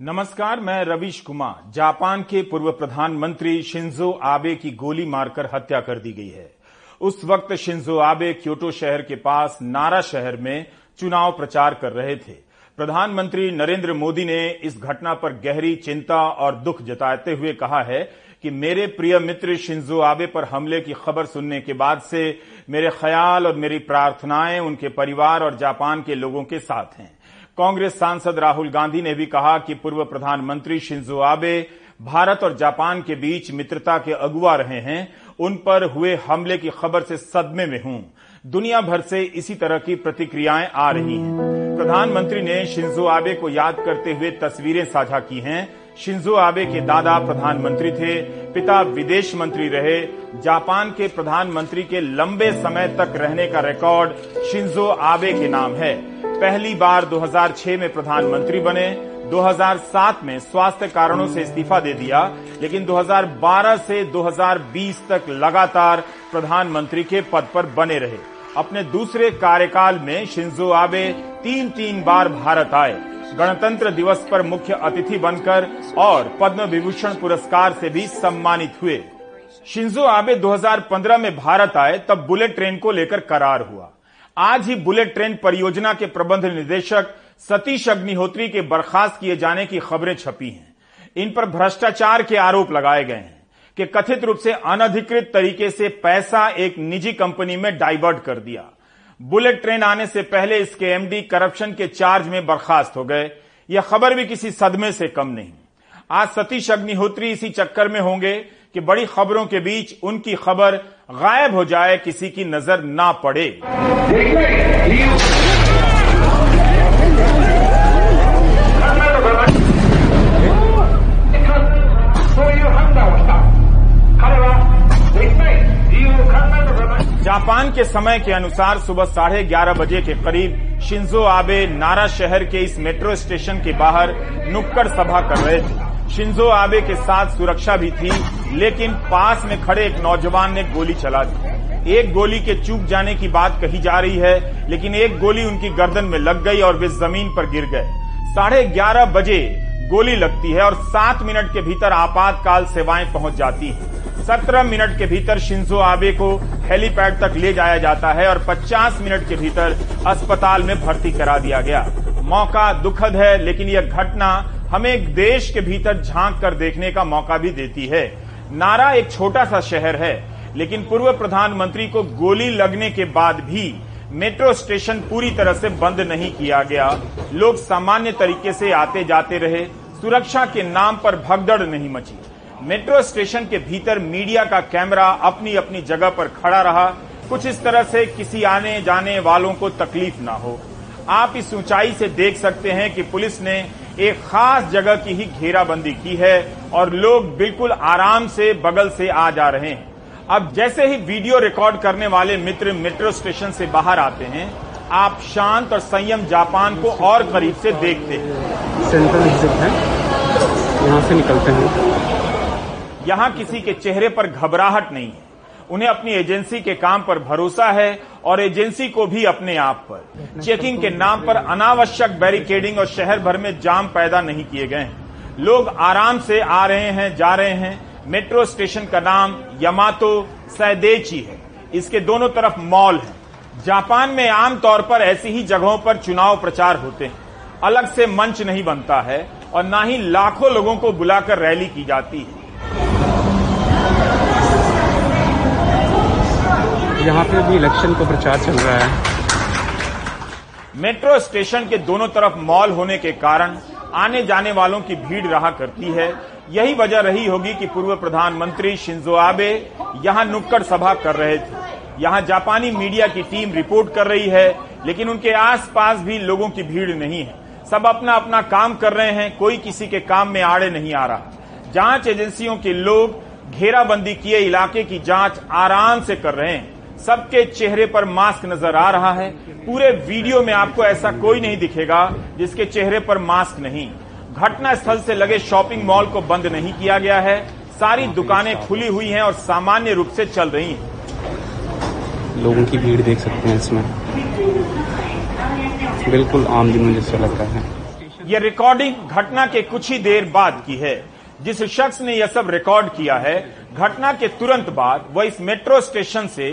नमस्कार, मैं रवीश कुमार। जापान के पूर्व प्रधानमंत्री शिंजो आबे की गोली मारकर हत्या कर दी गई है। उस वक्त शिंजो आबे क्योटो शहर के पास नारा शहर में चुनाव प्रचार कर रहे थे। प्रधानमंत्री नरेंद्र मोदी ने इस घटना पर गहरी चिंता और दुख जताते हुए कहा है कि मेरे प्रिय मित्र शिंजो आबे पर हमले की खबर सुनने के बाद से मेरे ख्याल और मेरी प्रार्थनाएँ उनके परिवार और जापान के लोगों के साथ हैं। कांग्रेस सांसद राहुल गांधी ने भी कहा कि पूर्व प्रधानमंत्री शिंजो आबे भारत और जापान के बीच मित्रता के अगुवा रहे हैं। उन पर हुए हमले की खबर से सदमे में हूँ। दुनिया भर से इसी तरह की प्रतिक्रियाएँ आ रही हैं। प्रधानमंत्री ने शिंजो आबे को याद करते हुए तस्वीरें साझा की हैं। शिंजो आबे के दादा प्रधानमंत्री थे, पिता विदेश मंत्री रहे, जापान के प्रधानमंत्री के लंबे समय तक रहने का रिकॉर्ड शिंजो आबे के नाम है। पहली बार 2006 में प्रधानमंत्री बने 2007 में स्वास्थ्य कारणों से इस्तीफा दे दिया, लेकिन 2012 से 2020 तक लगातार प्रधानमंत्री के पद पर बने रहे। अपने दूसरे कार्यकाल में शिंजो आबे तीन तीन बार भारत आए। गणतंत्र दिवस पर मुख्य अतिथि बनकर और पद्म विभूषण पुरस्कार से भी सम्मानित हुए। शिंजो आबे 2015 में भारत आए, तब बुलेट ट्रेन को लेकर करार हुआ। आज ही बुलेट ट्रेन परियोजना के प्रबंध निदेशक सतीश अग्निहोत्री के बर्खास्त किए जाने की खबरें छपी हैं। इन पर भ्रष्टाचार के आरोप लगाए गए हैं कि कथित रूप से अनधिकृत तरीके से पैसा एक निजी कंपनी में डाइवर्ट कर दिया। बुलेट ट्रेन आने से पहले इसके एमडी करप्शन के चार्ज में बर्खास्त हो गए। यह खबर भी किसी सदमे से कम नहीं। आज सतीश अग्निहोत्री इसी चक्कर में होंगे कि बड़ी खबरों के बीच उनकी खबर गायब हो जाए, किसी की नज़र ना पड़े। जापान के समय के अनुसार सुबह साढ़े ग्यारह बजे के करीब शिंजो आबे नारा शहर के इस मेट्रो स्टेशन के बाहर नुक्कड़ सभा कर रहे थे। शिंजो आबे के साथ सुरक्षा भी थी, लेकिन पास में खड़े एक नौजवान ने गोली चला दी। एक गोली के चूक जाने की बात कही जा रही है, लेकिन एक गोली उनकी गर्दन में लग गई और वे ज़मीन पर गिर गए। साढ़े ग्यारह बजे गोली लगती है और सात मिनट के भीतर आपातकाल सेवाएँ पहुँच जाती हैं। सत्रह मिनट के भीतर शिंजो आबे को हेलीपैड तक ले जाया जाता है और 50 मिनट के भीतर अस्पताल में भर्ती करा दिया गया। मौका दुखद है, लेकिन यह घटना हमें एक देश के भीतर झाँक कर देखने का मौका भी देती है। नारा एक छोटा सा शहर है, लेकिन पूर्व प्रधानमंत्री को गोली लगने के बाद भी मेट्रो स्टेशन पूरी तरह से बंद नहीं किया गया। लोग सामान्य तरीके से आते जाते रहे, सुरक्षा के नाम पर भगदड़ नहीं मची। मेट्रो स्टेशन के भीतर मीडिया का कैमरा अपनी अपनी जगह पर खड़ा रहा। कुछ इस तरह से किसी आने जाने वालों को तकलीफ़ ना हो। आप इस ऊंचाई से देख सकते हैं कि पुलिस ने एक खास जगह की ही घेराबंदी की है और लोग बिल्कुल आराम से बगल से आ जा रहे हैं। अब जैसे ही वीडियो रिकॉर्ड करने वाले मित्र मेट्रो स्टेशन से बाहर आते हैं आप शांत और संयम जापान को और करीब से देखते हैं। सेंट्रल एग्जिट है। यहाँ से निकलते हैं। यहाँ किसी के चेहरे पर घबराहट नहीं है। उन्हें अपनी एजेंसी के काम पर भरोसा है और एजेंसी को भी अपने आप पर। चेकिंग के नाम पर अनावश्यक बैरिकेडिंग और शहर भर में जाम पैदा नहीं किए गए हैं। लोग आराम से आ रहे हैं, जा रहे हैं। मेट्रो स्टेशन का नाम यमातो सैदेची है। इसके दोनों तरफ़ मॉल है। जापान में आमतौर पर ऐसी ही जगहों पर चुनाव प्रचार होते हैं। अलग से मंच नहीं बनता है और न ही लाखों लोगों को बुलाकर रैली की जाती है। यहाँ पे भी इलेक्शन का प्रचार चल रहा है। मेट्रो स्टेशन के दोनों तरफ़ मॉल होने के कारण आने जाने वालों की भीड़ रहा करती है। यही वजह रही होगी कि पूर्व प्रधानमंत्री शिंजो आबे यहाँ नुक्कड़ सभा कर रहे थे। यहाँ जापानी मीडिया की टीम रिपोर्ट कर रही है, लेकिन उनके आसपास भी लोगों की भीड़ नहीं है। सब अपना अपना काम कर रहे हैं, कोई किसी के काम में आड़े नहीं आ रहा। जाँच एजेंसियों के लोग घेराबंदी किए इलाके की जाँच आराम से कर रहे हैं। सबके चेहरे पर मास्क नज़र आ रहा है। पूरे वीडियो में आपको ऐसा कोई नहीं दिखेगा जिसके चेहरे पर मास्क नहीं। घटना स्थल से लगे शॉपिंग मॉल को बंद नहीं किया गया है। सारी दुकानें खुली हुई हैं और सामान्य रूप से चल रही हैं। लोगों की भीड़ देख सकते हैं इसमें। बिल्कुल आम दिनों जैसा लग रहा है। यह रिकॉर्डिंग घटना के कुछ ही देर बाद की है। जिस शख्स ने यह सब रिकॉर्ड किया है घटना के तुरंत बाद वह इस मेट्रो स्टेशन से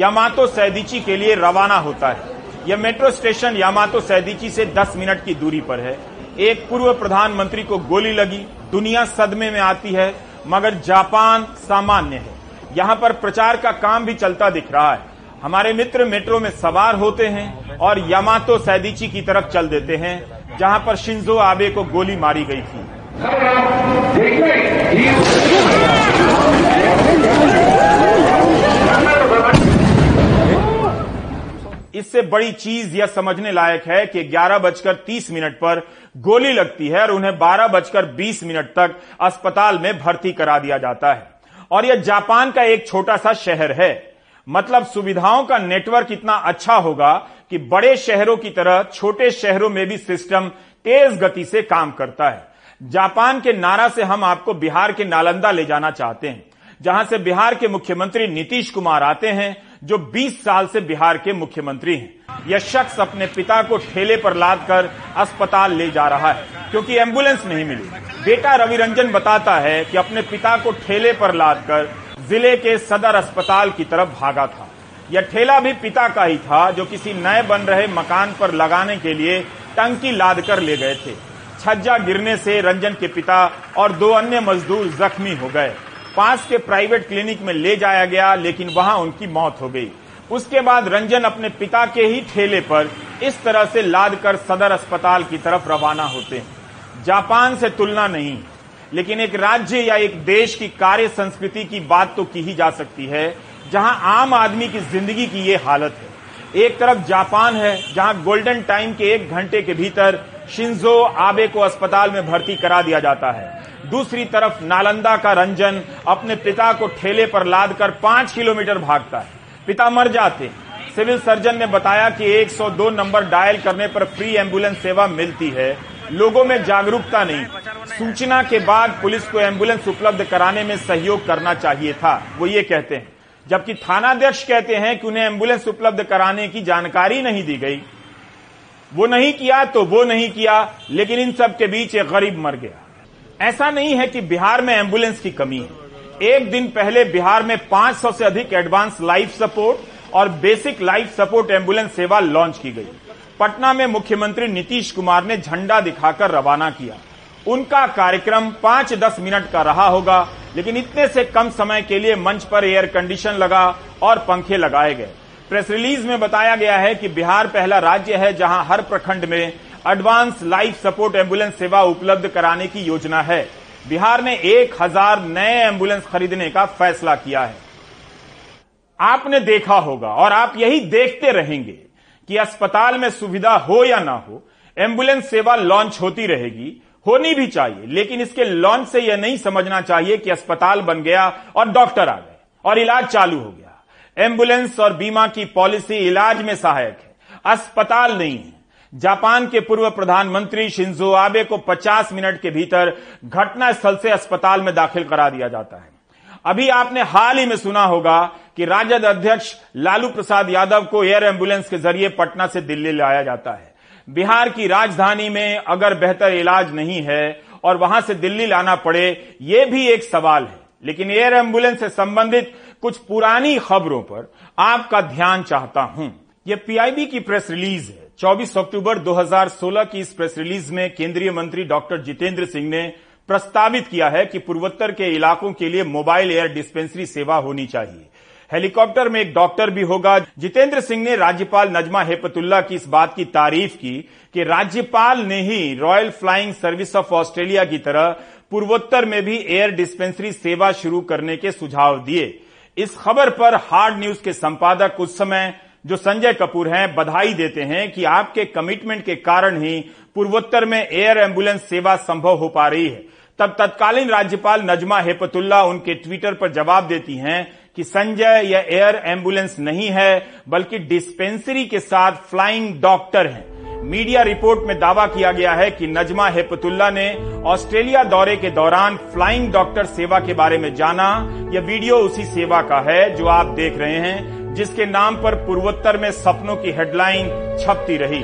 यामातो सैदीची के लिए रवाना होता है। यह मेट्रो स्टेशन यामातो सैदीची से 10 मिनट की दूरी पर है। एक पूर्व प्रधानमंत्री को गोली लगी, दुनिया सदमे में आती है, मगर जापान सामान्य है। यहाँ पर प्रचार का काम भी चलता दिख रहा है। हमारे मित्र मेट्रो में सवार होते हैं और यामातो सैदीची की तरफ़ चल देते हैं, जहाँ पर शिंजो आबे को गोली मारी गई थी। इससे बड़ी चीज़ यह समझने लायक है कि ग्यारह बजकर तीस मिनट पर गोली लगती है और उन्हें बारह बजकर बीस मिनट तक अस्पताल में भर्ती करा दिया जाता है। और यह जापान का एक छोटा सा शहर है। मतलब सुविधाओं का नेटवर्क इतना अच्छा होगा कि बड़े शहरों की तरह छोटे शहरों में भी सिस्टम तेज गति से काम करता है। जापान के नारा से हम आपको बिहार के नालंदा ले जाना चाहते हैं। जहाँ से बिहार के मुख्यमंत्री नीतीश कुमार आते हैं, जो 20 साल से बिहार के मुख्यमंत्री हैं। यह शख्स अपने पिता को ठेले पर लाद कर अस्पताल ले जा रहा है, क्योंकि एंबुलेंस नहीं मिली। बेटा रवि रंजन बताता है कि अपने पिता को ठेले पर लाद कर ज़िले के सदर अस्पताल की तरफ़ भागा था। यह ठेला भी पिता का ही था, जो किसी नए बन रहे मकान पर लगाने के लिए टंकी लाद कर ले गए थे। छज्जा गिरने से रंजन के पिता और दो अन्य मजदूर जख्मी हो गए। पास के प्राइवेट क्लिनिक में ले जाया गया, लेकिन वहाँ उनकी मौत हो गई। उसके बाद रंजन अपने पिता के ही ठेले पर इस तरह से लाद कर सदर अस्पताल की तरफ़ रवाना होते। हैं जापान से तुलना नहीं, लेकिन एक राज्य या एक देश की कार्य संस्कृति की बात तो की ही जा सकती है, जहाँ आम आदमी की ज़िंदगी की ये हालत है। एक तरफ़ जापान है, जहाँ गोल्डन टाइम के एक घंटे के भीतर शिंजो आबे को अस्पताल में भर्ती करा दिया जाता है। दूसरी तरफ़ नालंदा का रंजन अपने पिता को ठेले पर लाद कर पाँच किलोमीटर भागता है। पिता मर जाते सिविल सर्जन ने बताया कि 102 नंबर डायल करने पर फ्री एंबुलेंस सेवा मिलती है। लोगों में जागरूकता नहीं। सूचना के बाद पुलिस को एंबुलेंस उपलब्ध कराने में सहयोग करना चाहिए था, वो ये कहते हैं। जबकि थानाध्यक्ष कहते हैं कि उन्हें एंबुलेंस उपलब्ध कराने की जानकारी नहीं दी गई। वो नहीं किया तो वो नहीं किया, लेकिन इन सब के बीच एक गरीब मर गया। ऐसा नहीं है कि बिहार में एंबुलेंस की कमी है। एक दिन पहले बिहार में 500 से अधिक एडवांस लाइफ सपोर्ट और बेसिक लाइफ सपोर्ट एंबुलेंस सेवा लॉन्च की गई। पटना में मुख्यमंत्री नीतीश कुमार ने झंडा दिखाकर रवाना किया। उनका कार्यक्रम पाँच दस मिनट का रहा होगा, लेकिन इतने से कम समय के लिए मंच पर एयर कंडीशन लगा और पंखे लगाए गए। प्रेस रिलीज़ में बताया गया है कि बिहार पहला राज्य है जहाँ हर प्रखंड में एडवांस लाइफ सपोर्ट एंबुलेंस सेवा उपलब्ध कराने की योजना है। बिहार ने एक हज़ार नए एंबुलेंस खरीदने का फैसला किया है। आपने देखा होगा और आप यही देखते रहेंगे कि अस्पताल में सुविधा हो या ना हो, एंबुलेंस सेवा लॉन्च होती रहेगी, होनी भी चाहिए, लेकिन इसके लॉन्च से यह नहीं समझना चाहिए कि अस्पताल बन गया और डॉक्टर आ गए और इलाज चालू हो गया। एंबुलेंस और बीमा की पॉलिसी इलाज में सहायक है। अस्पताल नहीं है। जापान के पूर्व प्रधानमंत्री शिंजो आबे को 50 मिनट के भीतर घटनास्थल से अस्पताल में दाखिल करा दिया जाता है। अभी आपने हाल ही में सुना होगा कि राजद अध्यक्ष लालू प्रसाद यादव को एयर एंबुलेंस के ज़रिए पटना से दिल्ली लाया जाता है। बिहार की राजधानी में अगर बेहतर इलाज नहीं है और वहाँ से दिल्ली लाना पड़े, ये भी एक सवाल है। लेकिन एयर एंबुलेंस से संबंधित कुछ पुरानी खबरों पर आपका ध्यान चाहता हूँ। यह पीआईबी की प्रेस रिलीज़ है। 24 अक्टूबर 2016 की इस प्रेस रिलीज़ में केंद्रीय मंत्री डॉक्टर जितेंद्र सिंह ने प्रस्तावित किया है कि पूर्वोत्तर के इलाकों के लिए मोबाइल एयर डिस्पेंसरी सेवा होनी चाहिए। हेलीकॉप्टर में एक डॉक्टर भी होगा। जितेंद्र सिंह ने राज्यपाल नजमा हेपतुल्ला की इस बात की तारीफ़ की कि राज्यपाल ने ही Royal Flying Service of Australia की तरह पूर्वोत्तर में भी एयर डिस्पेंसरी सेवा शुरू करने के सुझाव दिए। इस खबर पर हार्ड न्यूज़ के संपादक उस समय जो संजय कपूर हैं, बधाई देते हैं कि आपके कमिटमेंट के कारण ही पूर्वोत्तर में एयर एंबुलेंस सेवा संभव हो पा रही है। तब तत्कालीन राज्यपाल नजमा हेपतुल्ला उनके ट्विटर पर जवाब देती हैं कि संजय, यह एयर एंबुलेंस नहीं है, बल्कि डिस्पेंसरी के साथ फ्लाइंग डॉक्टर हैं। मीडिया रिपोर्ट में दावा किया गया है कि नजमा हेपतुल्ला ने ऑस्ट्रेलिया दौरे के दौरान फ्लाइंग डॉक्टर सेवा के बारे में जाना। यह वीडियो उसी सेवा का है जो आप देख रहे हैं। जिसके नाम पर पूर्वोत्तर में सपनों की हेडलाइन छपती रही।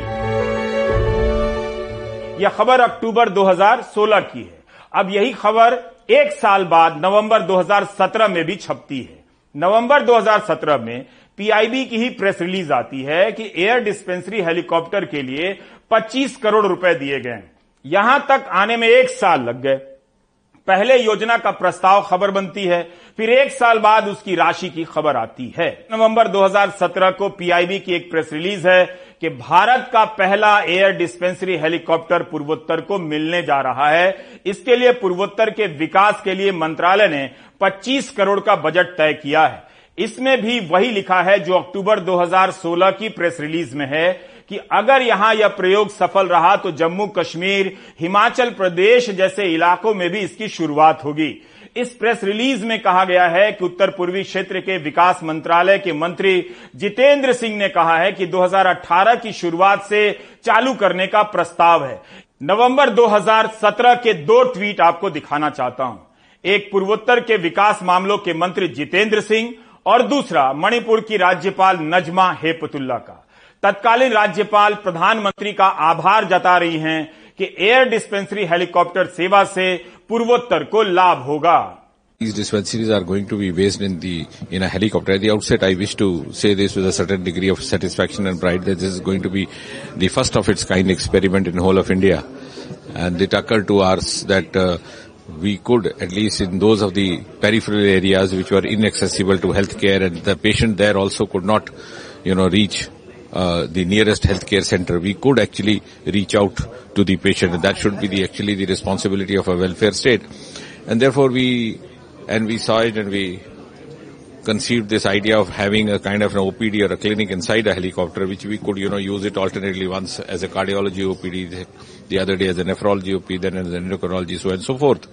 यह खबर अक्टूबर 2016 की है। अब यही खबर एक साल बाद नवंबर 2017 में भी छपती है। नवंबर 2017 में पीआईबी की ही प्रेस रिलीज़ आती है कि एयर डिस्पेंसरी हेलीकॉप्टर के लिए 25 करोड़ रुपए दिए गए यहाँ तक आने में एक साल लग गए। पहले योजना का प्रस्ताव खबर बनती है, फिर एक साल बाद उसकी राशि की खबर आती है। नवंबर 2017 को पीआईबी की एक प्रेस रिलीज़ है कि भारत का पहला एयर डिस्पेंसरी हेलीकॉप्टर पूर्वोत्तर को मिलने जा रहा है। इसके लिए पूर्वोत्तर के विकास के लिए मंत्रालय ने 25 करोड़ का बजट तय किया है। इसमें भी वही लिखा है जो अक्टूबर 2016 की प्रेस रिलीज़ में है। कि अगर यहाँ यह प्रयोग सफल रहा तो जम्मू कश्मीर, हिमाचल प्रदेश जैसे इलाकों में भी इसकी शुरुआत होगी। इस प्रेस रिलीज़ में कहा गया है कि उत्तर पूर्वी क्षेत्र के विकास मंत्रालय के मंत्री जितेंद्र सिंह ने कहा है कि 2018 की शुरुआत से चालू करने का प्रस्ताव है। नवंबर 2017 के दो ट्वीट आपको दिखाना चाहता हूँ। एक पूर्वोत्तर के विकास मामलों के मंत्री जितेंद्र सिंह और दूसरा मणिपुर की राज्यपाल नजमा हेपतुल्ला का। तत्कालीन राज्यपाल प्रधानमंत्री का आभार जता रही हैं कि एयर डिस्पेंसरी हेलीकॉप्टर सेवा से पूर्वोत्तर को लाभ होगा These dispensaries are going to be based in the in a helicopter. At the outset, I wish to say this with a certain degree of satisfaction and pride that this is going to be the first of its kind experiment in whole of India, and it occurred to us that. Uh, we could, at least in those of the peripheral areas which were inaccessible to healthcare and the patient there also could not, you know, reach uh, the nearest healthcare center, we could actually reach out to the patient. And that should be the, actually the responsibility of a welfare state. And therefore we, and we saw it and we conceived this idea of having a kind of an OPD or a clinic inside a helicopter, which we could, you know, use it alternately once as a cardiology OPD, the other day as a nephrology OPD, then as an endocrinology, so and so forth.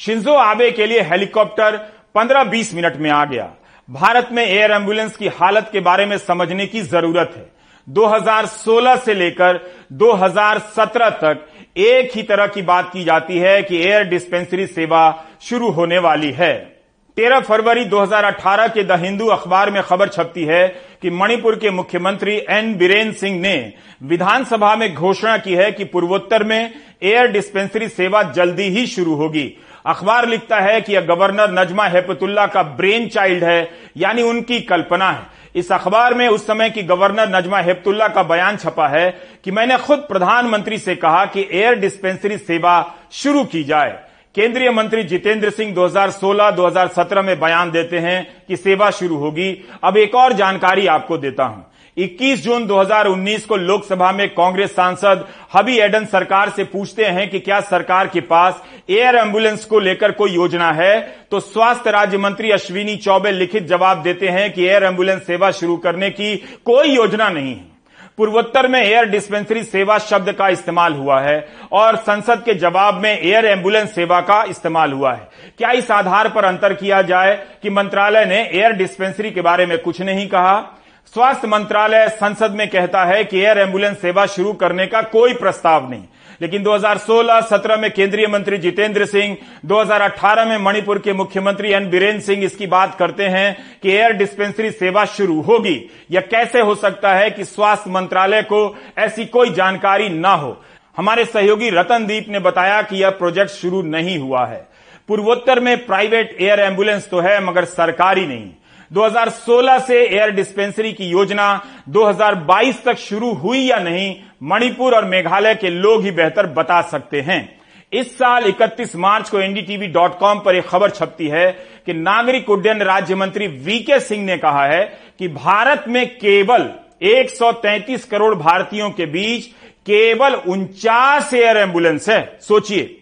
Shinzo Abe के लिए helicopter 15-20 minute में आ गया भारत में air ambulance की हालत के बारे में समझने की ज़रूरत है। 2016 से लेकर 2017 तक एक ही तरह की बात की जाती है कि एयर डिस्पेंसरी सेवा शुरू होने वाली है। 13 फरवरी 2018 के द हिंदू अखबार में खबर छपती है कि मणिपुर के मुख्यमंत्री एन बीरेन सिंह ने विधानसभा में घोषणा की है कि पूर्वोत्तर में एयर डिस्पेंसरी सेवा जल्दी ही शुरू होगी। अखबार लिखता है कि यह गवर्नर नजमा हेपतुल्ला का ब्रेन चाइल्ड है, यानी उनकी कल्पना है। इस अखबार में उस समय की गवर्नर नजमा हेपतुल्ला का बयान छपा है कि मैंने खुद प्रधानमंत्री से कहा कि एयर डिस्पेंसरी सेवा शुरू की जाए। केंद्रीय मंत्री जितेंद्र सिंह 2016-2017 में बयान देते हैं कि सेवा शुरू होगी। अब एक और जानकारी आपको देता हूँ। 21 जून 2019 को लोकसभा में कांग्रेस सांसद हबी एडन सरकार से पूछते हैं कि क्या सरकार के पास एयर एंबुलेंस को लेकर कोई योजना है? तो स्वास्थ्य राज्य मंत्री अश्विनी चौबे लिखित जवाब देते हैं कि एयर एंबुलेंस सेवा शुरू करने की कोई योजना नहीं है। पूर्वोत्तर में एयर डिस्पेंसरी सेवा शब्द का इस्तेमाल हुआ है और संसद के जवाब में एयर एंबुलेंस सेवा का इस्तेमाल हुआ है। क्या इस आधार पर अंतर किया जाए कि मंत्रालय ने एयर डिस्पेंसरी के बारे में कुछ नहीं कहा? स्वास्थ्य मंत्रालय संसद में कहता है कि एयर एंबुलेंस सेवा शुरू करने का कोई प्रस्ताव नहीं। लेकिन 2016-17 में केंद्रीय मंत्री जितेंद्र सिंह 2018 में मणिपुर के मुख्यमंत्री एन बीरेन सिंह इसकी बात करते हैं कि एयर डिस्पेंसरी सेवा शुरू होगी। यह कैसे हो सकता है कि स्वास्थ्य मंत्रालय को ऐसी कोई जानकारी न हो? हमारे सहयोगी रतनदीप ने बताया कि यह प्रोजेक्ट शुरू नहीं हुआ है। पूर्वोत्तर में प्राइवेट एयर एंबुलेंस तो है, मगर सरकारी नहीं। 2016 से एयर डिस्पेंसरी की योजना 2022 तक शुरू हुई या नहीं, मणिपुर और मेघालय के लोग ही बेहतर बता सकते हैं। इस साल 31 मार्च को एनडीटीवी डॉट कॉम पर एक खबर छपती है कि नागरिक उड्डयन राज्य मंत्री वीके सिंह ने कहा है कि भारत में केवल 133 करोड़ भारतीयों के बीच केवल उनचास एयर एंबुलेंस है। सोचिए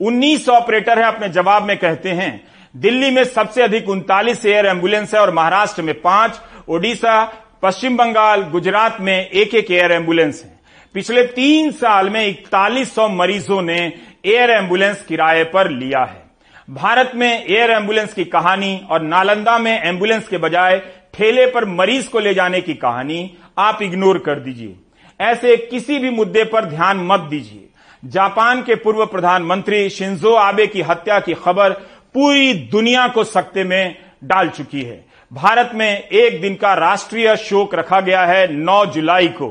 19 ऑपरेटर है अपने जवाब में कहते हैं। दिल्ली में सबसे अधिक उनतालीस एयर एंबुलेंस है और महाराष्ट्र में पाँच, ओडिशा, पश्चिम बंगाल, गुजरात में एक एक एयर एंबुलेंस है। पिछले तीन साल में इकतालीस सौ मरीजों ने एयर एंबुलेंस किराए पर लिया है। भारत में एयर एंबुलेंस की कहानी और नालंदा में एंबुलेंस के बजाय ठेले पर मरीज़ को ले जाने की कहानी आप इग्नोर कर दीजिए। ऐसे किसी भी मुद्दे पर ध्यान मत दीजिए। जापान के पूर्व प्रधानमंत्री शिंजो आबे की हत्या की खबर पूरी दुनिया को सकते में डाल चुकी है। भारत में एक दिन का राष्ट्रीय शोक रखा गया है 9 जुलाई को।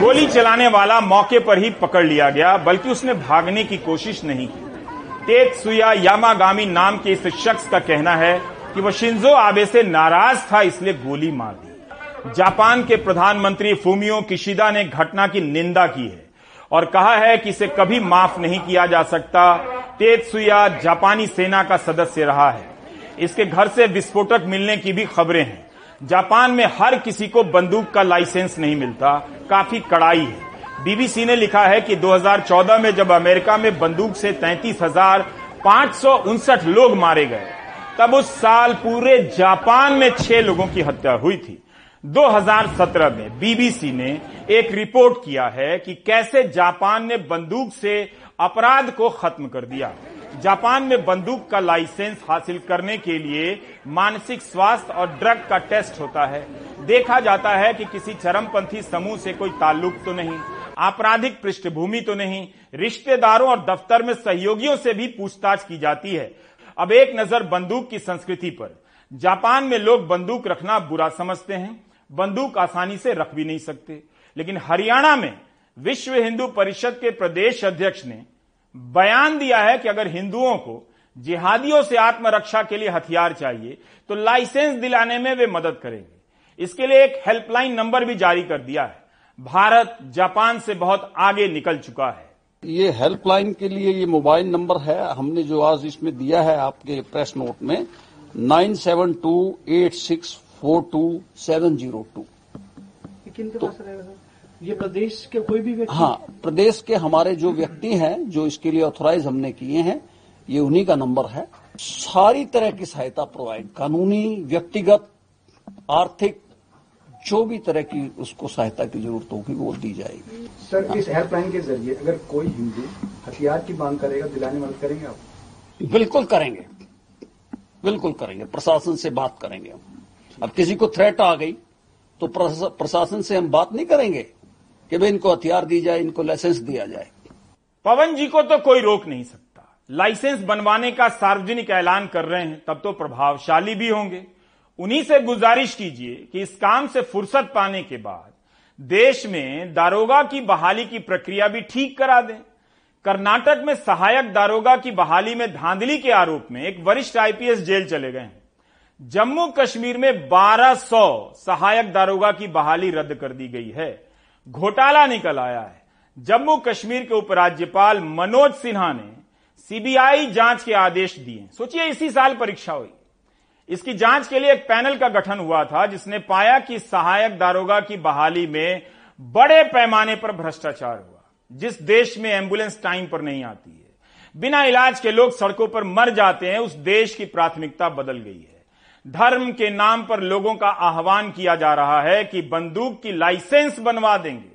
गोली चलाने वाला मौके पर ही पकड़ लिया गया, बल्कि उसने भागने की कोशिश नहीं की। तेतसुया यामागामी नाम के इस शख्स का कहना है कि वह शिंजो आबे से नाराज़ था, इसलिए गोली मार दी। जापान के प्रधानमंत्री फूमियो किशिदा ने घटना की निंदा की है। और कहा है कि इसे कभी माफ़ नहीं किया जा सकता। तेतसुया जापानी सेना का सदस्य रहा है। इसके घर से विस्फोटक मिलने की भी खबरें हैं। जापान में हर किसी को बंदूक का लाइसेंस नहीं मिलता। काफ़ी कड़ाई है। बीबीसी ने लिखा है कि 2014 में जब अमेरिका में बंदूक से तैतीस हज़ार लोग मारे गए, तब उस साल पूरे जापान में छह लोगों की हत्या हुई थी। 2017 में बीबीसी ने एक रिपोर्ट किया है कि कैसे जापान ने बंदूक से अपराध को खत्म कर दिया। जापान में बंदूक का लाइसेंस हासिल करने के लिए मानसिक स्वास्थ्य और ड्रग का टेस्ट होता है। देखा जाता है कि किसी चरमपंथी समूह से कोई ताल्लुक तो नहीं, आपराधिक पृष्ठभूमि तो नहीं, रिश्तेदारों और दफ्तर में सहयोगियों से भी पूछताछ की जाती है। अब एक नज़र बंदूक की संस्कृति पर। जापान में लोग बंदूक रखना बुरा समझते हैं। बंदूक आसानी से रख भी नहीं सकते। लेकिन हरियाणा में विश्व हिंदू परिषद के प्रदेश अध्यक्ष ने बयान दिया है कि अगर हिंदुओं को जिहादियों से आत्मरक्षा के लिए हथियार चाहिए तो लाइसेंस दिलाने में वे मदद करेंगे। इसके लिए एक हेल्पलाइन नंबर भी जारी कर दिया है। भारत जापान से बहुत आगे निकल चुका है। ये हेल्पलाइन के लिए ये मोबाइल नंबर है। हमने जो आज इसमें दिया है आपके प्रेस नोट में, nine seven two eight six four two seven zero two. किन के पास रहेगा सर? ये प्रदेश के कोई भी व्यक्ति? हाँ प्रदेश के हमारे जो व्यक्ति हैं जो इसके लिए ऑथोराइज हमने किए हैं ये उन्हीं का नंबर है। सारी तरह की सहायता प्रोवाइड कानूनी व्यक्तिगत आर्थिक जो भी तरह की उसको सहायता की ज़रूरत होगी वो दी जाएगी। सर इस हेल्पलाइन के ज़रिए अगर कोई हिंदू हथियार की मांग करेगा दिलाने मदद करेंगे आप? बिल्कुल करेंगे। बिल्कुल करेंगे। प्रशासन से बात करेंगे हम। अब किसी को थ्रेट आ गई तो प्रशासन से हम बात नहीं करेंगे कि भाई इनको हथियार दी जाए, इनको लाइसेंस दिया जाए। पवन जी को तो कोई रोक नहीं सकता। लाइसेंस बनवाने का सार्वजनिक ऐलान कर रहे हैं, तब तो प्रभावशाली भी होंगे। उन्हीं से गुजारिश कीजिए कि इस काम से फुर्सत पाने के बाद देश में दारोगा की बहाली की प्रक्रिया भी ठीक करा दें। कर्नाटक में सहायक दारोगा की बहाली में धांधली के आरोप में एक वरिष्ठ आईपीएस जेल चले गए हैं। जम्मू कश्मीर में 1200 सहायक दारोगा की बहाली रद्द कर दी गई है। घोटाला निकल आया है। जम्मू कश्मीर के उपराज्यपाल मनोज सिन्हा ने सीबीआई जाँच के आदेश दिए। सोचिए, इसी साल परीक्षा हुई। इसकी जाँच के लिए एक पैनल का गठन हुआ था, जिसने पाया कि सहायक दारोगा की बहाली में बड़े पैमाने पर भ्रष्टाचार हुआ, जिस देश में एंबुलेंस टाइम पर नहीं आती है। बिना इलाज के लोग सड़कों पर मर जाते हैं, उस देश की प्राथमिकता बदल गई है। धर्म के नाम पर लोगों का आह्वान किया जा रहा है कि बंदूक की लाइसेंस बनवा देंगे।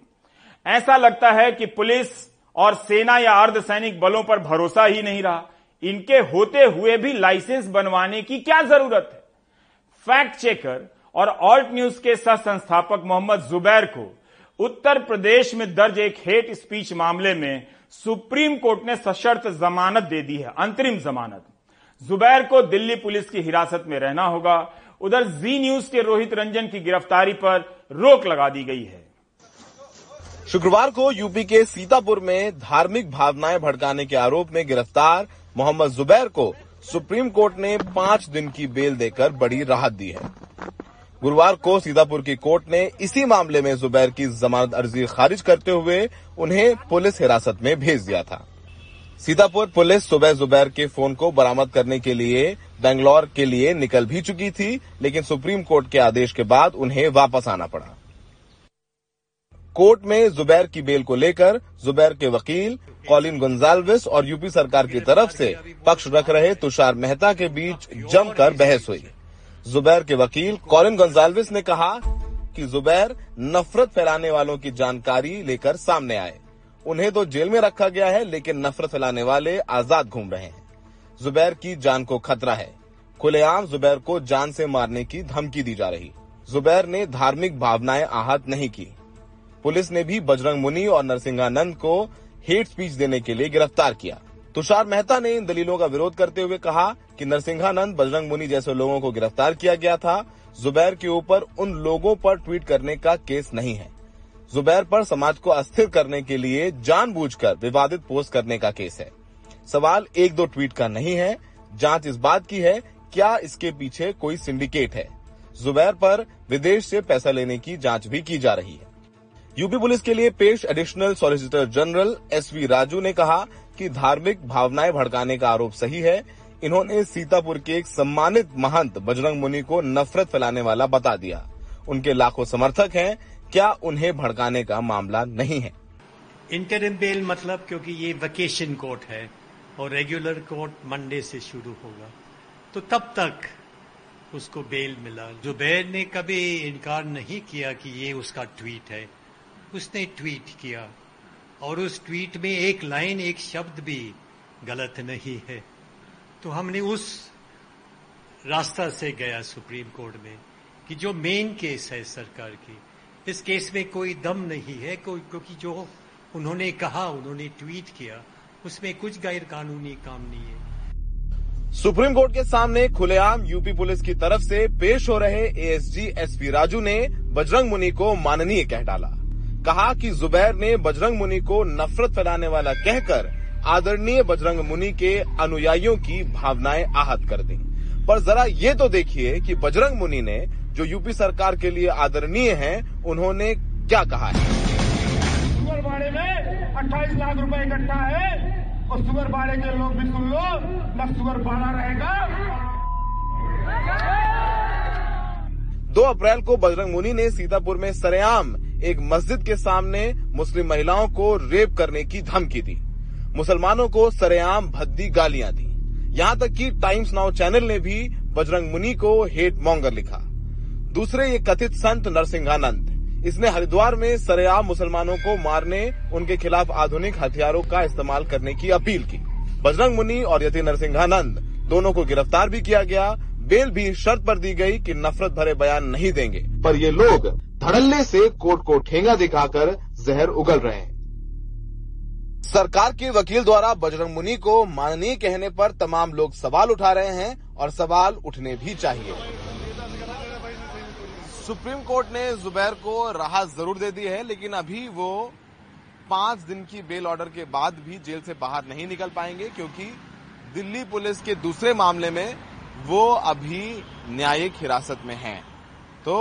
ऐसा लगता है कि पुलिस और सेना या अर्धसैनिक बलों पर भरोसा ही नहीं रहा। इनके होते हुए भी लाइसेंस बनवाने की क्या ज़रूरत है? फैक्ट चेकर और ऑल्ट न्यूज़ के सह संस्थापक मोहम्मद जुबैर को उत्तर प्रदेश में दर्ज एक हेट स्पीच मामले में सुप्रीम कोर्ट ने सशर्त जमानत दे दी है, अंतरिम जमानत। जुबैर को दिल्ली पुलिस की हिरासत में रहना होगा। उधर जी न्यूज़ के रोहित रंजन की गिरफ्तारी पर रोक लगा दी गई है। शुक्रवार को यूपी के सीतापुर में धार्मिक भावनाएँ भड़काने के आरोप में गिरफ़्तार मोहम्मद जुबैर को सुप्रीम कोर्ट ने पाँच दिन की बेल देकर बड़ी राहत दी है। गुरुवार को सीतापुर की कोर्ट ने इसी मामले में जुबैर की जमानत अर्जी खारिज करते हुए उन्हें पुलिस हिरासत में भेज दिया था। सीतापुर पुलिस सुबह जुबैर के फ़ोन को बरामद करने के लिए बेंगलौर के लिए निकल भी चुकी थी, लेकिन सुप्रीम कोर्ट के आदेश के बाद उन्हें वापस आना पड़ा। कोर्ट में जुबैर की बेल को लेकर जुबैर के वकील, कॉलिन गोंजाल्विस और यूपी सरकार की तरफ़ से पक्ष रख रहे तुषार मेहता के बीच जमकर बहस हुई। जुबैर के वकील, कॉलिन गोंजाल्विस ने कहा कि जुबैर नफरत फैलाने वालों की जानकारी लेकर सामने आए। उन्हें तो जेल में रखा गया है, लेकिन नफरत फैलाने वाले आज़ाद घूम रहे हैं। जुबैर की जान को खतरा है। खुलेआम जुबैर को जान से मारने की धमकी दी जा रही। जुबैर ने धार्मिक भावनाएँ आहत नहीं की। पुलिस ने भी बजरंग मुनि और नरसिंहानंद को हेट स्पीच देने के लिए गिरफ़्तार किया। तुषार मेहता ने इन दलीलों का विरोध करते हुए कहा कि नरसिंहानंद बजरंग मुनि जैसे लोगों को गिरफ़्तार किया गया था। जुबैर के ऊपर उन लोगों पर ट्वीट करने का केस नहीं है। जुबैर पर समाज को अस्थिर करने के लिए जानबूझकर विवादित पोस्ट करने का केस है। सवाल एक दो ट्वीट का नहीं है, जाँच इस बात की है, क्या इसके पीछे कोई सिंडिकेट है? जुबैर पर विदेश से पैसा लेने की जाँच भी की जा रही है। यूपी पुलिस के लिए पेश additional solicitor general S V Raju ने कहा कि धार्मिक भावनाएँ भड़काने का आरोप सही है। इन्होंने सीतापुर के एक सम्मानित महंत बजरंग मुनि को नफरत फैलाने वाला बता दिया। उनके लाखों समर्थक हैं क्या उन्हें भड़काने का मामला नहीं है? इंटरिम बेल मतलब क्योंकि ये वेकेशन कोर्ट है और रेगुलर कोर्ट मंडे से शुरू होगा। तो तब तक उसको बेल मिला। जुबैर ने कभी इनकार नहीं किया कि ये उसका ट्वीट है। उसने ट्वीट किया और उस ट्वीट में एक लाइन एक शब्द भी गलत नहीं है। तो हमने उस रास्ता से गया सुप्रीम कोर्ट में कि जो मेन केस है सरकार की इस केस में कोई दम नहीं है क्योंकि जो उन्होंने कहा, उन्होंने ट्वीट किया, उसमें कुछ गैर कानूनी काम नहीं है। सुप्रीम कोर्ट के सामने खुलेआम यूपी पुलिस की तरफ़ से पेश हो रहे एएसजी एसपी राजू ने बजरंग मुनि को माननीय कह डाला। कहा कि जुबैर ने बजरंग मुनि को नफरत फैलाने वाला कहकर आदरणीय बजरंग मुनि के अनुयायियों की भावनाएँ आहत कर दी। पर जरा ये तो देखिए कि बजरंग मुनि ने जो यूपी सरकार के लिए आदरणीय हैं उन्होंने क्या कहा है? सुगरबाड़े में 28 लाख रुपए इकट्ठा है और सुगरबाड़े के लोग भी सुन लो न सुगरबाड़ा रहेगा। दो अप्रैल को बजरंग मुनि ने सीतापुर में सरेआम एक मस्जिद के सामने मुस्लिम महिलाओं को रेप करने की धमकी दी। मुसलमानों को सरेआम भद्दी गालियाँ दी। यहाँ तक कि टाइम्स नाउ चैनल ने भी बजरंग मुनि को हेट मॉन्गर लिखा। दूसरे ये कथित संत नरसिंहानंद। इसने हरिद्वार में सरेआम मुसलमानों को मारने उनके खिलाफ आधुनिक हथियारों का इस्तेमाल करने की अपील की। बजरंग मुनि और यति नरसिंहानंद दोनों को गिरफ़्तार भी किया गया। बेल भी शर्त पर दी गई कि नफरत भरे बयान नहीं देंगे। पर ये लोग धड़ल्ले से कोर्ट को ठेंगा दिखाकर जहर उगल रहे हैं। सरकार के वकील द्वारा बजरंग मुनि को माननीय कहने पर तमाम लोग सवाल उठा रहे हैं और सवाल उठने भी चाहिए। सुप्रीम कोर्ट ने जुबैर को राहत ज़रूर दे दी है, लेकिन अभी वो पाँच दिन की बेल ऑर्डर के बाद भी जेल से बाहर नहीं निकल पाएँगे, क्योंकि दिल्ली पुलिस के दूसरे मामले में वो अभी न्यायिक हिरासत में हैं। तो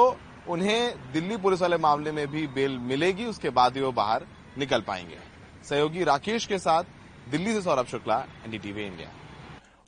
उन्हें दिल्ली पुलिस वाले मामले में भी बेल मिलेगी, उसके बाद ही वो बाहर निकल पाएँगे। सहयोगी राकेश के साथ दिल्ली से सौरभ शुक्ला, एनडीटीवी इंडिया।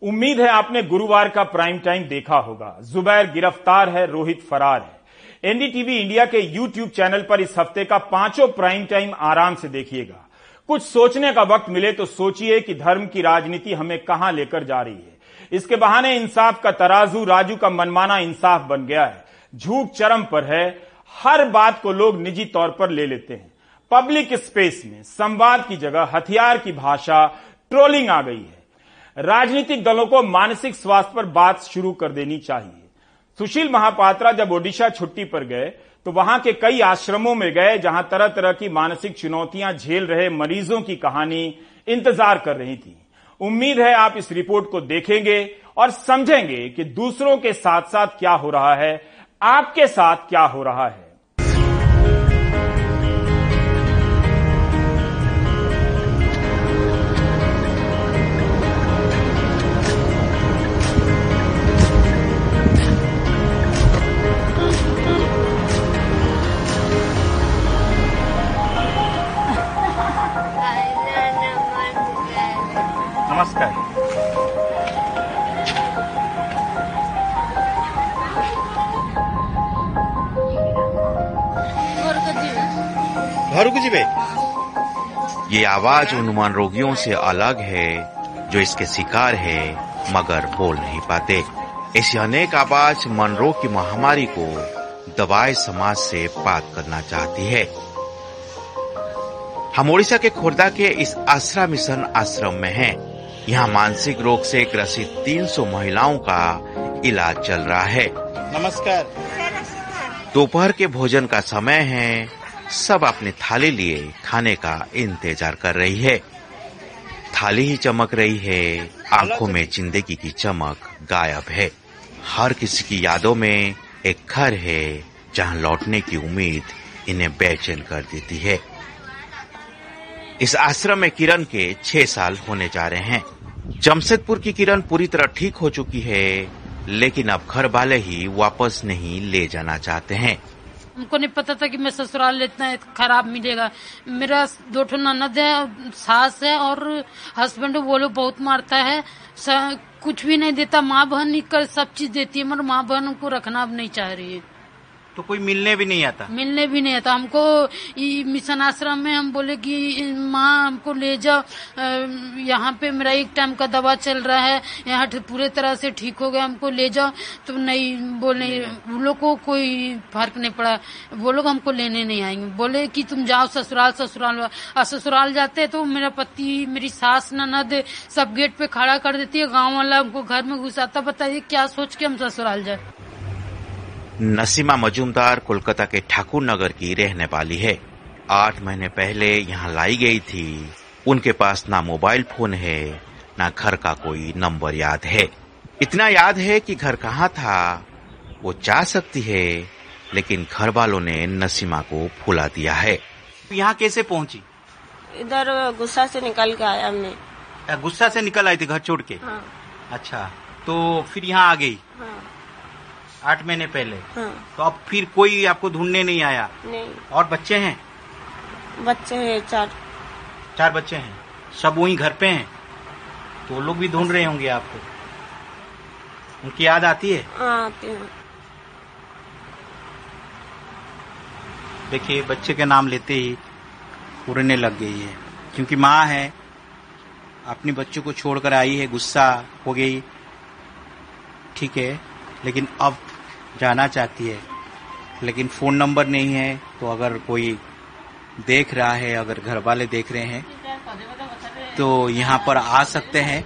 उम्मीद है आपने गुरुवार का प्राइम टाइम देखा होगा। जुबैर गिरफ़्तार है, रोहित फरार है। एनडीटीवी इंडिया के यूट्यूब चैनल पर इस हफ़्ते का पाँचों प्राइम टाइम आराम से देखिएगा। कुछ सोचने का वक्त मिले तो सोचिए कि धर्म की राजनीति हमें कहाँ लेकर जा रही है। इसके बहाने इंसाफ का तराजू, राजू का मनमाना इंसाफ बन गया है। झूठ चरम पर है। हर बात को लोग निजी तौर पर ले लेते हैं। पब्लिक स्पेस में संवाद की जगह, हथियार की भाषा, ट्रोलिंग आ गई है। राजनीतिक दलों को मानसिक स्वास्थ्य पर बात शुरू कर देनी चाहिए। सुशील महापात्रा जब ओडिशा छुट्टी पर गए तो वहाँ के कई आश्रमों में गए, जहाँ तरह तरह की मानसिक चुनौतियाँ झेल रहे मरीजों की कहानी इंतज़ार कर रही थी। उम्मीद है आप इस रिपोर्ट को देखेंगे और समझेंगे कि दूसरों के साथ साथ क्या हो रहा है, आपके साथ क्या हो रहा है। नमस्कार। घर को जीवे। ये आवाज़ उन्मान रोगियों से अलग है जो इसके शिकार है मगर बोल नहीं पाते। ऐसी अनेक आवाज़ मन रोग की महामारी को दवाई समाज से बात करना चाहती है। हम ओडिशा के खोर्धा के इस आश्रा मिशन आश्रम में हैं। यहाँ मानसिक रोग से ग्रसित 300 महिलाओं का इलाज चल रहा है। नमस्कार। दोपहर के भोजन का समय है। सब अपने थाली लिए खाने का इंतज़ार कर रही है। थाली ही चमक रही है। आँखों में ज़िंदगी की चमक गायब है। हर किसी की यादों में एक घर है जहाँ लौटने की उम्मीद इन्हें बेचैन कर देती है। इस आश्रम में किरण के छह साल होने जा रहे हैं। जमशेदपुर की किरण पूरी तरह ठीक हो चुकी है, लेकिन अब घर वाले ही वापस नहीं ले जाना चाहते हैं। हमको नहीं पता था कि मैं ससुराल इतना खराब मिलेगा। मेरा दो ठो ननद है, सास है और हस्बैंड वो लोग बहुत मारता है। कुछ भी नहीं देता, माँ बहन कर सब चीज़ देती है, मगर माँ बहन को रखना अब नहीं चाह रही है। तो कोई मिलने भी नहीं आता। मिलने भी नहीं आता। हमको मिशन आश्रम में हम बोले कि माँ हमको ले जाओ। यहाँ पे मेरा एक टाइम का दवा चल रहा है। यहाँ पूरे तरह से ठीक हो गया। हमको ले जाओ। तो नहीं बोले उन लोग को कोई फ़र्क नहीं पड़ा। वो लोग हमको लेने नहीं आएँगे। बोले कि तुम जाओ ससुराल ससुराल और ससुराल जाते तो मेरा पति मेरी सास ननद सब गेट पे खड़ा कर देती है। गाँव वाला हमको घर में घुसाता बताइए क्या सोच के हम ससुराल जाए? नसीमा मजूमदार कोलकाता के ठाकुर नगर की रहने वाली है। आठ महीने पहले यहाँ लाई गई थी। उनके पास ना मोबाइल फ़ोन है ना घर का कोई नंबर याद है। इतना याद है कि घर कहाँ था वो जा सकती है लेकिन घर वालों ने नसीमा को भुला दिया है। यहाँ कैसे पहुँची? इधर गुस्सा से निकल के आया मैं गुस्सा से निकल आई थी घर छोड़ के? हाँ। अच्छा तो फिर यहाँ आ गई? हाँ। आठ महीने पहले। हाँ। तो अब फिर कोई आपको ढूँढने नहीं आया। नहीं। और बच्चे हैं? बच्चे हैं चार। चार बच्चे हैं? सब वहीं घर पे हैं? तो वो लोग भी ढूंढ रहे होंगे आपको। उनकी याद आती है? हाँ आते हैं। देखिए बच्चे के नाम लेते ही उड़ने लग गई है। क्योंकि माँ है अपने बच्चों को छोड़कर आई है गुस्सा हो गई। ठीक है लेकिन अब जाना चाहती है लेकिन फ़ोन नंबर नहीं है तो अगर कोई देख रहा है अगर घर वाले देख रहे हैं तो यहाँ पर आ सकते हैं।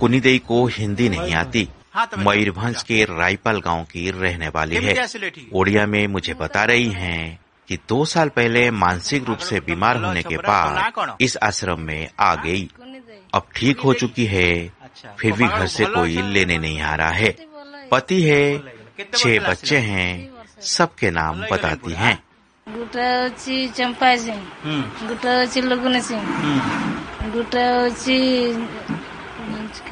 कुनीदेई को हिंदी नहीं आती। मयूरभंज के रायपाल गाँव की रहने वाली है। ओडिया में मुझे बता रही हैं कि दो साल पहले मानसिक रूप से बीमार होने के बाद इस आश्रम में आ गई। अब ठीक हो चुकी है फिर भी घर से कोई लेने नहीं आ रहा है। पति है छह बच्चे हैं? सबके नाम बताती हैं। चंपा सिंह सिंह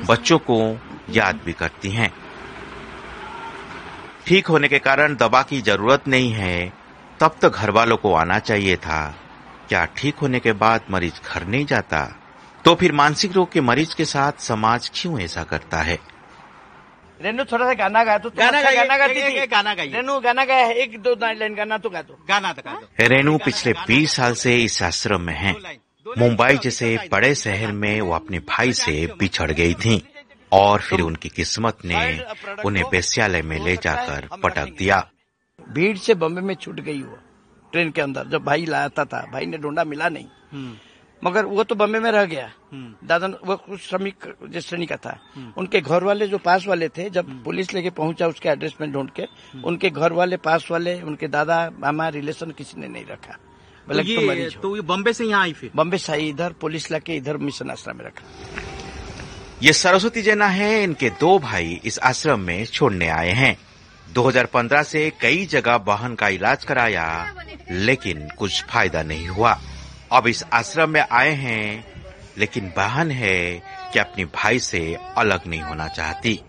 बच्चों को याद भी करती हैं। ठीक होने के कारण दवा की ज़रूरत नहीं है तब तो घर वालों को आना चाहिए था। क्या ठीक होने के बाद मरीज़ घर नहीं जाता? तो फिर मानसिक रोग के मरीज़ के साथ समाज क्यों ऐसा करता है? रेनू थोड़ा सा गाना गा तो गाना अच्छा गाना गाती थी। एक गाना गाइए। रेनू गाना गाया है एक दो लाइन गाना तो गा दो। गाना तो गा दो। रेनू पिछले 20 साल से इस आश्रम में है। मुंबई जैसे बड़े शहर में वो अपने भाई से बिछड़ गई थी और फिर उनकी किस्मत ने उन्हें वेश्यालय में ले जाकर पटक दिया। भीड़ से बम्बे में छूट गई वो ट्रेन के अंदर। जब भाई लाता था भाई ने ढूंढा मिला नहीं। मगर वो तो बम्बे में रह गया। दादा वो कुछ श्रमिक जिस श्रेणी का था। उनके घर वाले जो पास वाले थे जब पुलिस लेके पहुँचा उसके एड्रेस में ढूंढ के उनके घर वाले पास वाले उनके दादा मामा रिलेशन किसी ने नहीं रखा। तो ये तो ये बम्बे से यहाँ आई फिर? बम्बे से आई इधर पुलिस लाके इधर मिशन आश्रम में रखा। ये सरस्वती जैना है इनके दो भाई इस आश्रम में छोड़ने आए हैं। 2015 से कई जगह बहन का इलाज कराया लेकिन कुछ फ़ायदा नहीं हुआ। अब इस आश्रम में आए हैं, लेकिन बहन है कि अपने भाई से अलग नहीं होना चाहती।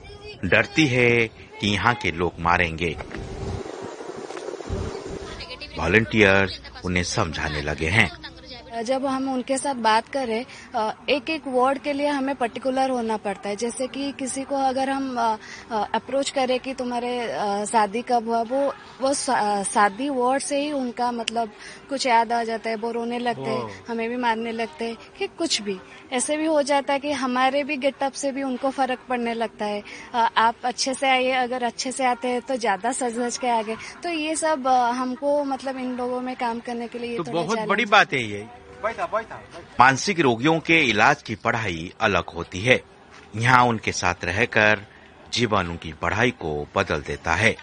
डरती है कि यहाँ के लोग मारेंगे। वॉलंटियर्स उन्हें समझाने लगे हैं। जब हम उनके साथ बात करें एक एक वर्ड के लिए हमें पर्टिकुलर होना पड़ता है। जैसे कि किसी को अगर हम अप्रोच करें कि तुम्हारे शादी कब हुआ वो वो शादी वर्ड से ही उनका मतलब कुछ याद आ जाता है वो रोने लगते हैं हमें भी मारने लगते हैं कि कुछ भी। ऐसे भी हो जाता है कि हमारे भी गेटअप से भी उनको फ़र्क पड़ने लगता है। आप अच्छे से आइए अगर अच्छे से आते हैं तो ज़्यादा सज धज के आगे। तो ये सब हमको मतलब इन लोगों में काम करने के लिए तो बहुत बड़ी बात है ये। मानसिक रोगियों के इलाज की पढ़ाई अलग होती है। यहाँ उनके साथ रहकर जीवन उनकी पढ़ाई को बदल देता है।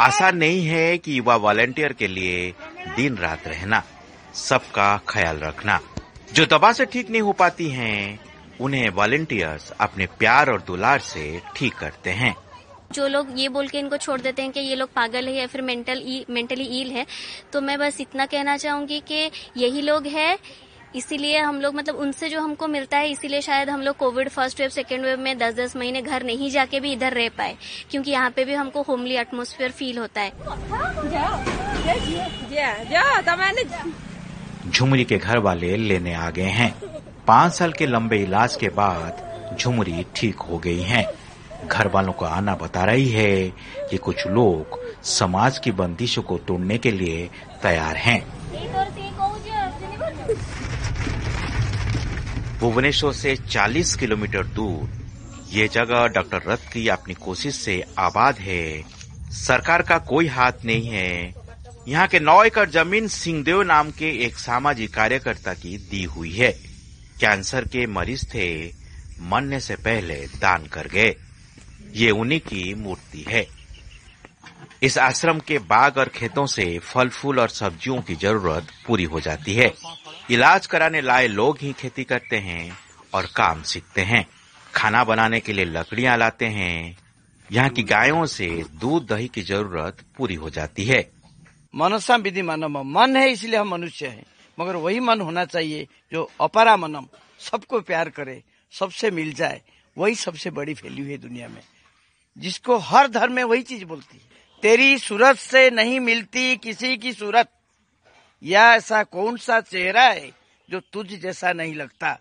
आसान नहीं है कि युवा वॉलेंटियर के लिए दिन रात रहना सबका ख्याल रखना। जो दवा से ठीक नहीं हो पाती हैं, उन्हें वॉलेंटियर्स अपने प्यार और दुलार से ठीक करते हैं। जो लोग ये बोल के इनको छोड़ देते हैं कि ये लोग पागल है या फिर मेंटल मेंटली ईल है तो मैं बस इतना कहना चाहूँगी कि यही लोग है। इसीलिए हम लोग मतलब उनसे जो हमको मिलता है, इसीलिए शायद हम लोग Covid first wave second wave में दस दस महीने घर नहीं जाके भी इधर रह पाए, क्योंकि यहाँ पे भी हमको होमली एटमोस्फेयर फील होता है। झुमरी के घर वाले लेने आ गए हैं। पाँच साल के लंबे इलाज के बाद झुमरी ठीक हो गई हैं। घर वालों को आना बता रही है कि कुछ लोग समाज की बंदिशों को तोड़ने के लिए तैयार हैं। भुवनेश्वर से 40 किलोमीटर दूर ये जगह डॉक्टर रथ की अपनी कोशिश से आबाद है। सरकार का कोई हाथ नहीं है। यहाँ के नौ एकड़ ज़मीन सिंहदेव नाम के एक सामाजिक कार्यकर्ता की दी हुई है। कैंसर के मरीज़ थे, मरने से पहले दान कर गए। ये उन्हीं की मूर्ति है। इस आश्रम के बाग और खेतों से फल फूल और सब्जियों की ज़रूरत पूरी हो जाती है। इलाज कराने लाए लोग ही खेती करते हैं और काम सीखते हैं। खाना बनाने के लिए लकड़ियाँ लाते हैं। यहाँ की गायों से दूध दही की ज़रूरत पूरी हो जाती है। मनसा विधि मानव मन है इसलिए हम मनुष्य हैं। मगर वही मन होना चाहिए जो अपरा मनम सबको प्यार करे, सबसे मिल जाए, वही सबसे बड़ी वैल्यू है दुनिया में। जिसको हर धर्म में वही चीज़ बोलती है। तेरी सूरत से नहीं मिलती किसी की सूरत। या ऐसा कौन सा चेहरा है जो तुझ जैसा नहीं लगता?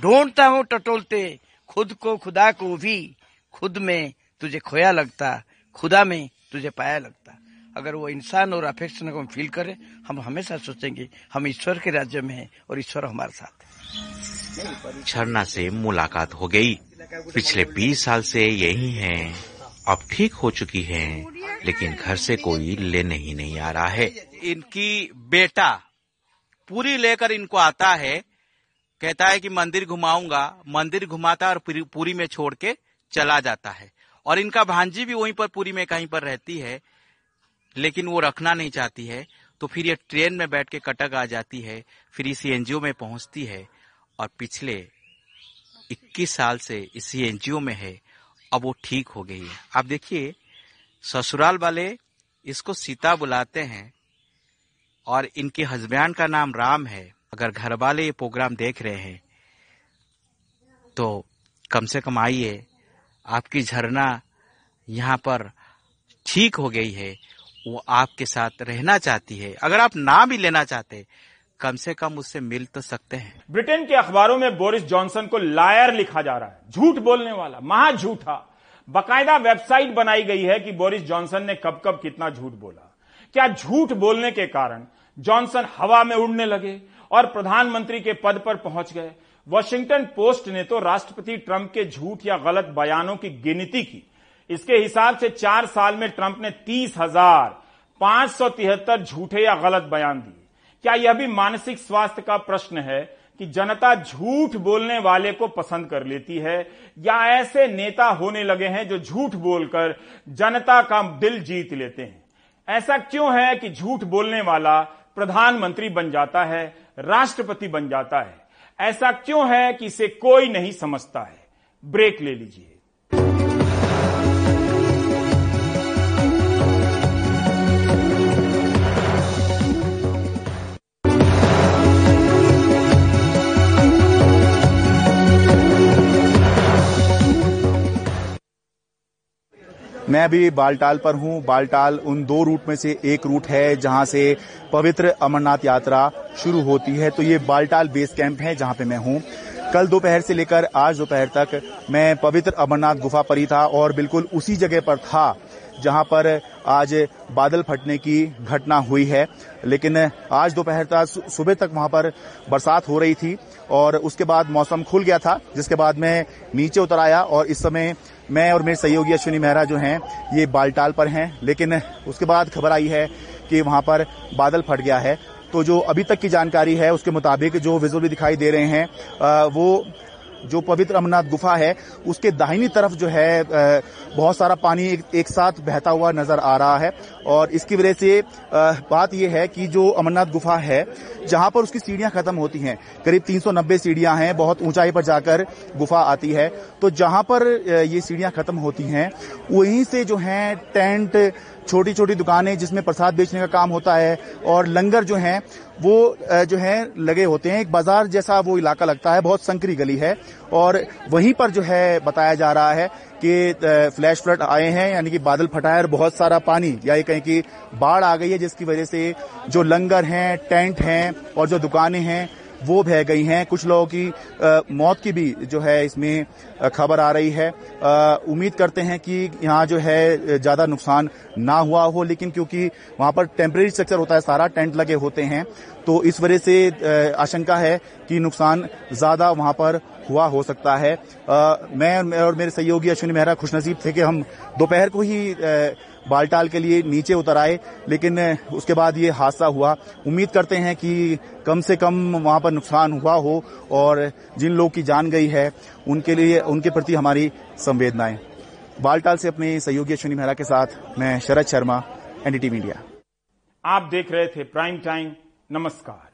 ढूंढता हूँ टटोलते, खुद को खुदा को भी। खुद में तुझे खोया लगता, खुदा में तुझे पाया लगता। अगर वो इंसान और अफेक्शन को हम फील करें, हम हमेशा सोचेंगे, हम ईश्वर के राज्य में हैं और ईश्वर हमारे साथ है। झरना से मुलाकात हो गई। पिछले 20 साल से यही हैं अब ठीक हो चुकी हैं, लेकिन घर से कोई लेने ही नहीं आ रहा है। इनकी बेटा पूरी लेकर इनको आता है, कहता है कि मंदिर घुमाऊँगा, मंदिर घुमाता और पूरी में छोड़ के चला जाता है। और इनका भांजी भी वहीं पर पूरी में कहीं पर रहती है, लेकिन वो रखना नहीं चाहती है तो फिर ये ट्रेन में बैठ के कटक आ जाती है, फिर इसी एनजीओ में पहुँचती है, और पिछले 21 साल से इस एनजीओ में है, अब वो ठीक हो गई है। आप देखिए, ससुराल वाले इसको सीता बुलाते हैं और इनके हस्बैंड का नाम राम है। अगर घर वाले ये प्रोग्राम देख रहे हैं तो कम से कम आइए, आपकी झरना यहाँ पर ठीक हो गई है, वो आपके साथ रहना चाहती है। अगर आप ना भी लेना चाहते कम से कम उससे मिल तो सकते हैं। ब्रिटेन के अखबारों में बोरिस जॉनसन को लायर लिखा जा रहा है। झूठ बोलने वाला, महा झूठा। बकायदा वेबसाइट बनाई गई है कि बोरिस जॉनसन ने कब कब कितना झूठ बोला। क्या झूठ बोलने के कारण जॉनसन हवा में उड़ने लगे और प्रधानमंत्री के पद पर पहुँच गए? वॉशिंगटन पोस्ट ने तो राष्ट्रपति ट्रंप के झूठ या गलत बयानों की गिनती की। इसके हिसाब से चार साल में ट्रंप ने तीस हज़ार पाँच सौ तिहत्तर झूठे या गलत बयान दिए। क्या यह भी मानसिक स्वास्थ्य का प्रश्न है कि जनता झूठ बोलने वाले को पसंद कर लेती है? या ऐसे नेता होने लगे हैं जो झूठ बोलकर जनता का दिल जीत लेते हैं? ऐसा क्यों है कि झूठ बोलने वाला प्रधानमंत्री बन जाता है, राष्ट्रपति बन जाता है? ऐसा क्यों है कि इसे कोई नहीं समझता है? ब्रेक ले लीजिए। मैं अभी बालटाल पर हूँ। बालटाल उन दो रूट में से एक रूट है, जहाँ से पवित्र अमरनाथ यात्रा शुरू होती है। तो ये बालटाल बेस कैंप है, जहाँ पे मैं हूँ। कल दोपहर से लेकर आज दोपहर तक मैं पवित्र अमरनाथ गुफा पर ही था और बिल्कुल उसी जगह पर था, जहाँ पर आज बादल फटने की घटना हुई है। लेकिन आज दोपहर तक सुबह तक वहाँ पर बरसात हो रही थी और उसके बाद मौसम खुल गया था, जिसके बाद मैं नीचे उतर आया और इस समय मैं और मेरे सहयोगी अश्विनी मेहरा जो हैं ये बालटाल पर हैं लेकिन उसके बाद खबर आई है कि वहाँ पर बादल फट गया है। तो जो अभी तक की जानकारी है उसके मुताबिक जो विजुअल भी दिखाई दे रहे हैं वो जो पवित्र अमरनाथ गुफा है उसके दाहिनी तरफ़ जो है बहुत सारा पानी एक, एक साथ बहता हुआ नज़र आ रहा है। और इसकी वजह से बात यह है कि जो अमरनाथ गुफा है, जहाँ पर उसकी सीढ़ियाँ खत्म होती हैं, करीब 390 सीढ़ियाँ हैं, बहुत ऊंचाई पर जाकर गुफा आती है तो जहाँ पर ये सीढ़ियाँ खत्म होती हैं, वहीं से जो है टेंट छोटी छोटी दुकानें जिसमें प्रसाद बेचने का काम होता है, और लंगर जो है, वो जो है लगे होते हैं, एक बाज़ार जैसा वो इलाका लगता है, बहुत संकरी गली है, और वहीं पर जो है बताया जा रहा है कि फ्लैश फ्लड आए हैं, यानी कि बादल फटा है और बहुत सारा पानी, या ये कहें कि बाढ़ आ गई है जिसकी वजह से जो लंगर हैं, टेंट हैं और जो दुकानें हैं वो बह गई हैं। कुछ लोगों की आ, मौत की भी जो है इसमें खबर आ रही है। उम्मीद करते हैं कि यहाँ जो है ज़्यादा नुकसान ना हुआ हो लेकिन क्योंकि वहाँ पर टेम्परेरी स्ट्रक्चर होता है सारा टेंट लगे होते हैं तो इस वजह से आशंका है कि नुकसान ज़्यादा वहाँ पर हुआ हो सकता है। आ, मैं और मेरे सहयोगी अश्विनी मेहरा खुशनसीब थे कि हम दोपहर को ही बालटाल के लिए नीचे उतर आए, लेकिन उसके बाद ये हादसा हुआ। उम्मीद करते हैं कि कम से कम वहाँ पर नुकसान हुआ हो, और जिन लोग की जान गई है, उनके लिए, उनके प्रति हमारी संवेदनाएँ। बालटाल से अपने सहयोगी अश्विनी मेहरा के साथ मैं शरद शर्मा एनडीटी मीडिया आप देख रहे थे प्राइम टाइम, नमस्कार।